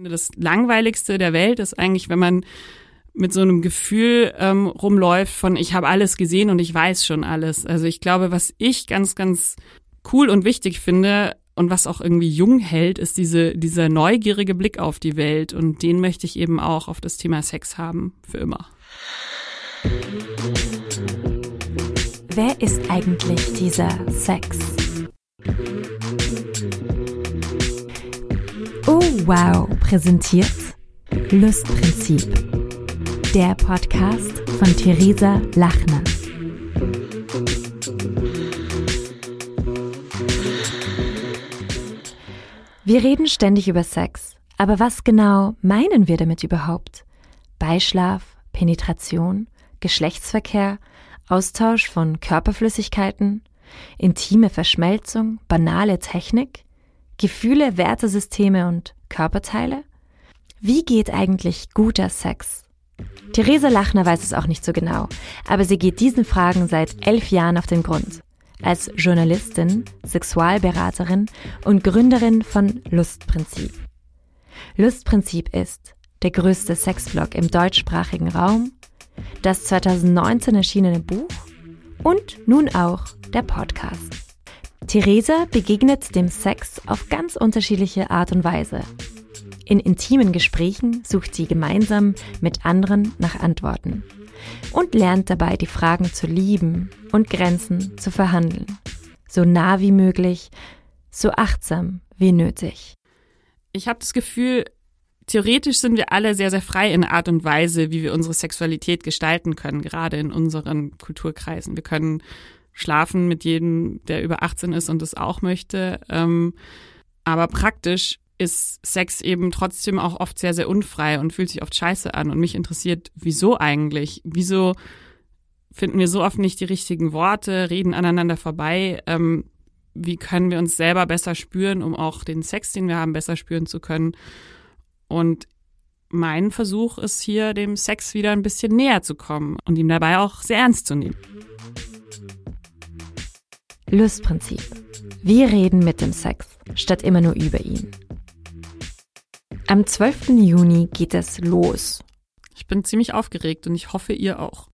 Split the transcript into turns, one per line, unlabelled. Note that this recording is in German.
finde, das Langweiligste der Welt ist eigentlich, wenn man mit so einem Gefühl ähm, rumläuft von ich habe alles gesehen und ich weiß schon alles. Also ich glaube, was ich ganz, ganz cool und wichtig finde und was auch irgendwie jung hält, ist diese, dieser neugierige Blick auf die Welt. Und den möchte ich eben auch auf das Thema Sex haben, für immer.
Wer ist eigentlich dieser Sex? Oh wow, präsentiert Lustprinzip. Der Podcast von Theresa Lachner. Wir reden ständig über Sex, aber was genau meinen wir damit überhaupt? Beischlaf, Penetration, Geschlechtsverkehr, Austausch von Körperflüssigkeiten, intime Verschmelzung, banale Technik? Gefühle, Wertesysteme und Körperteile? Wie geht eigentlich guter Sex? Theresa Lachner weiß es auch nicht so genau, aber sie geht diesen Fragen seit elf Jahren auf den Grund. Als Journalistin, Sexualberaterin und Gründerin von Lustprinzip. Lustprinzip ist der größte Sexblog im deutschsprachigen Raum, das 2019 erschienene Buch und nun auch der Podcast. Theresa begegnet dem Sex auf ganz unterschiedliche Art und Weise. In intimen Gesprächen sucht sie gemeinsam mit anderen nach Antworten und lernt dabei die Fragen zu lieben und Grenzen zu verhandeln. So nah wie möglich, so achtsam wie nötig.
Ich habe das Gefühl, theoretisch sind wir alle sehr, sehr frei in der Art und Weise, wie wir unsere Sexualität gestalten können, gerade in unseren Kulturkreisen. Wir können schlafen mit jedem, der über 18 ist und das auch möchte. Ähm, aber praktisch ist Sex eben trotzdem auch oft sehr, sehr unfrei und fühlt sich oft scheiße an. Und mich interessiert, wieso eigentlich? Wieso finden wir so oft nicht die richtigen Worte, reden aneinander vorbei? Ähm, wie können wir uns selber besser spüren, um auch den Sex, den wir haben, besser spüren zu können? Und mein Versuch ist hier, dem Sex wieder ein bisschen näher zu kommen und ihm dabei auch sehr ernst zu nehmen.
Lustprinzip. Wir reden mit dem Sex, statt immer nur über ihn. Am 12. Juni geht es los.
Ich bin ziemlich aufgeregt und ich hoffe, ihr auch.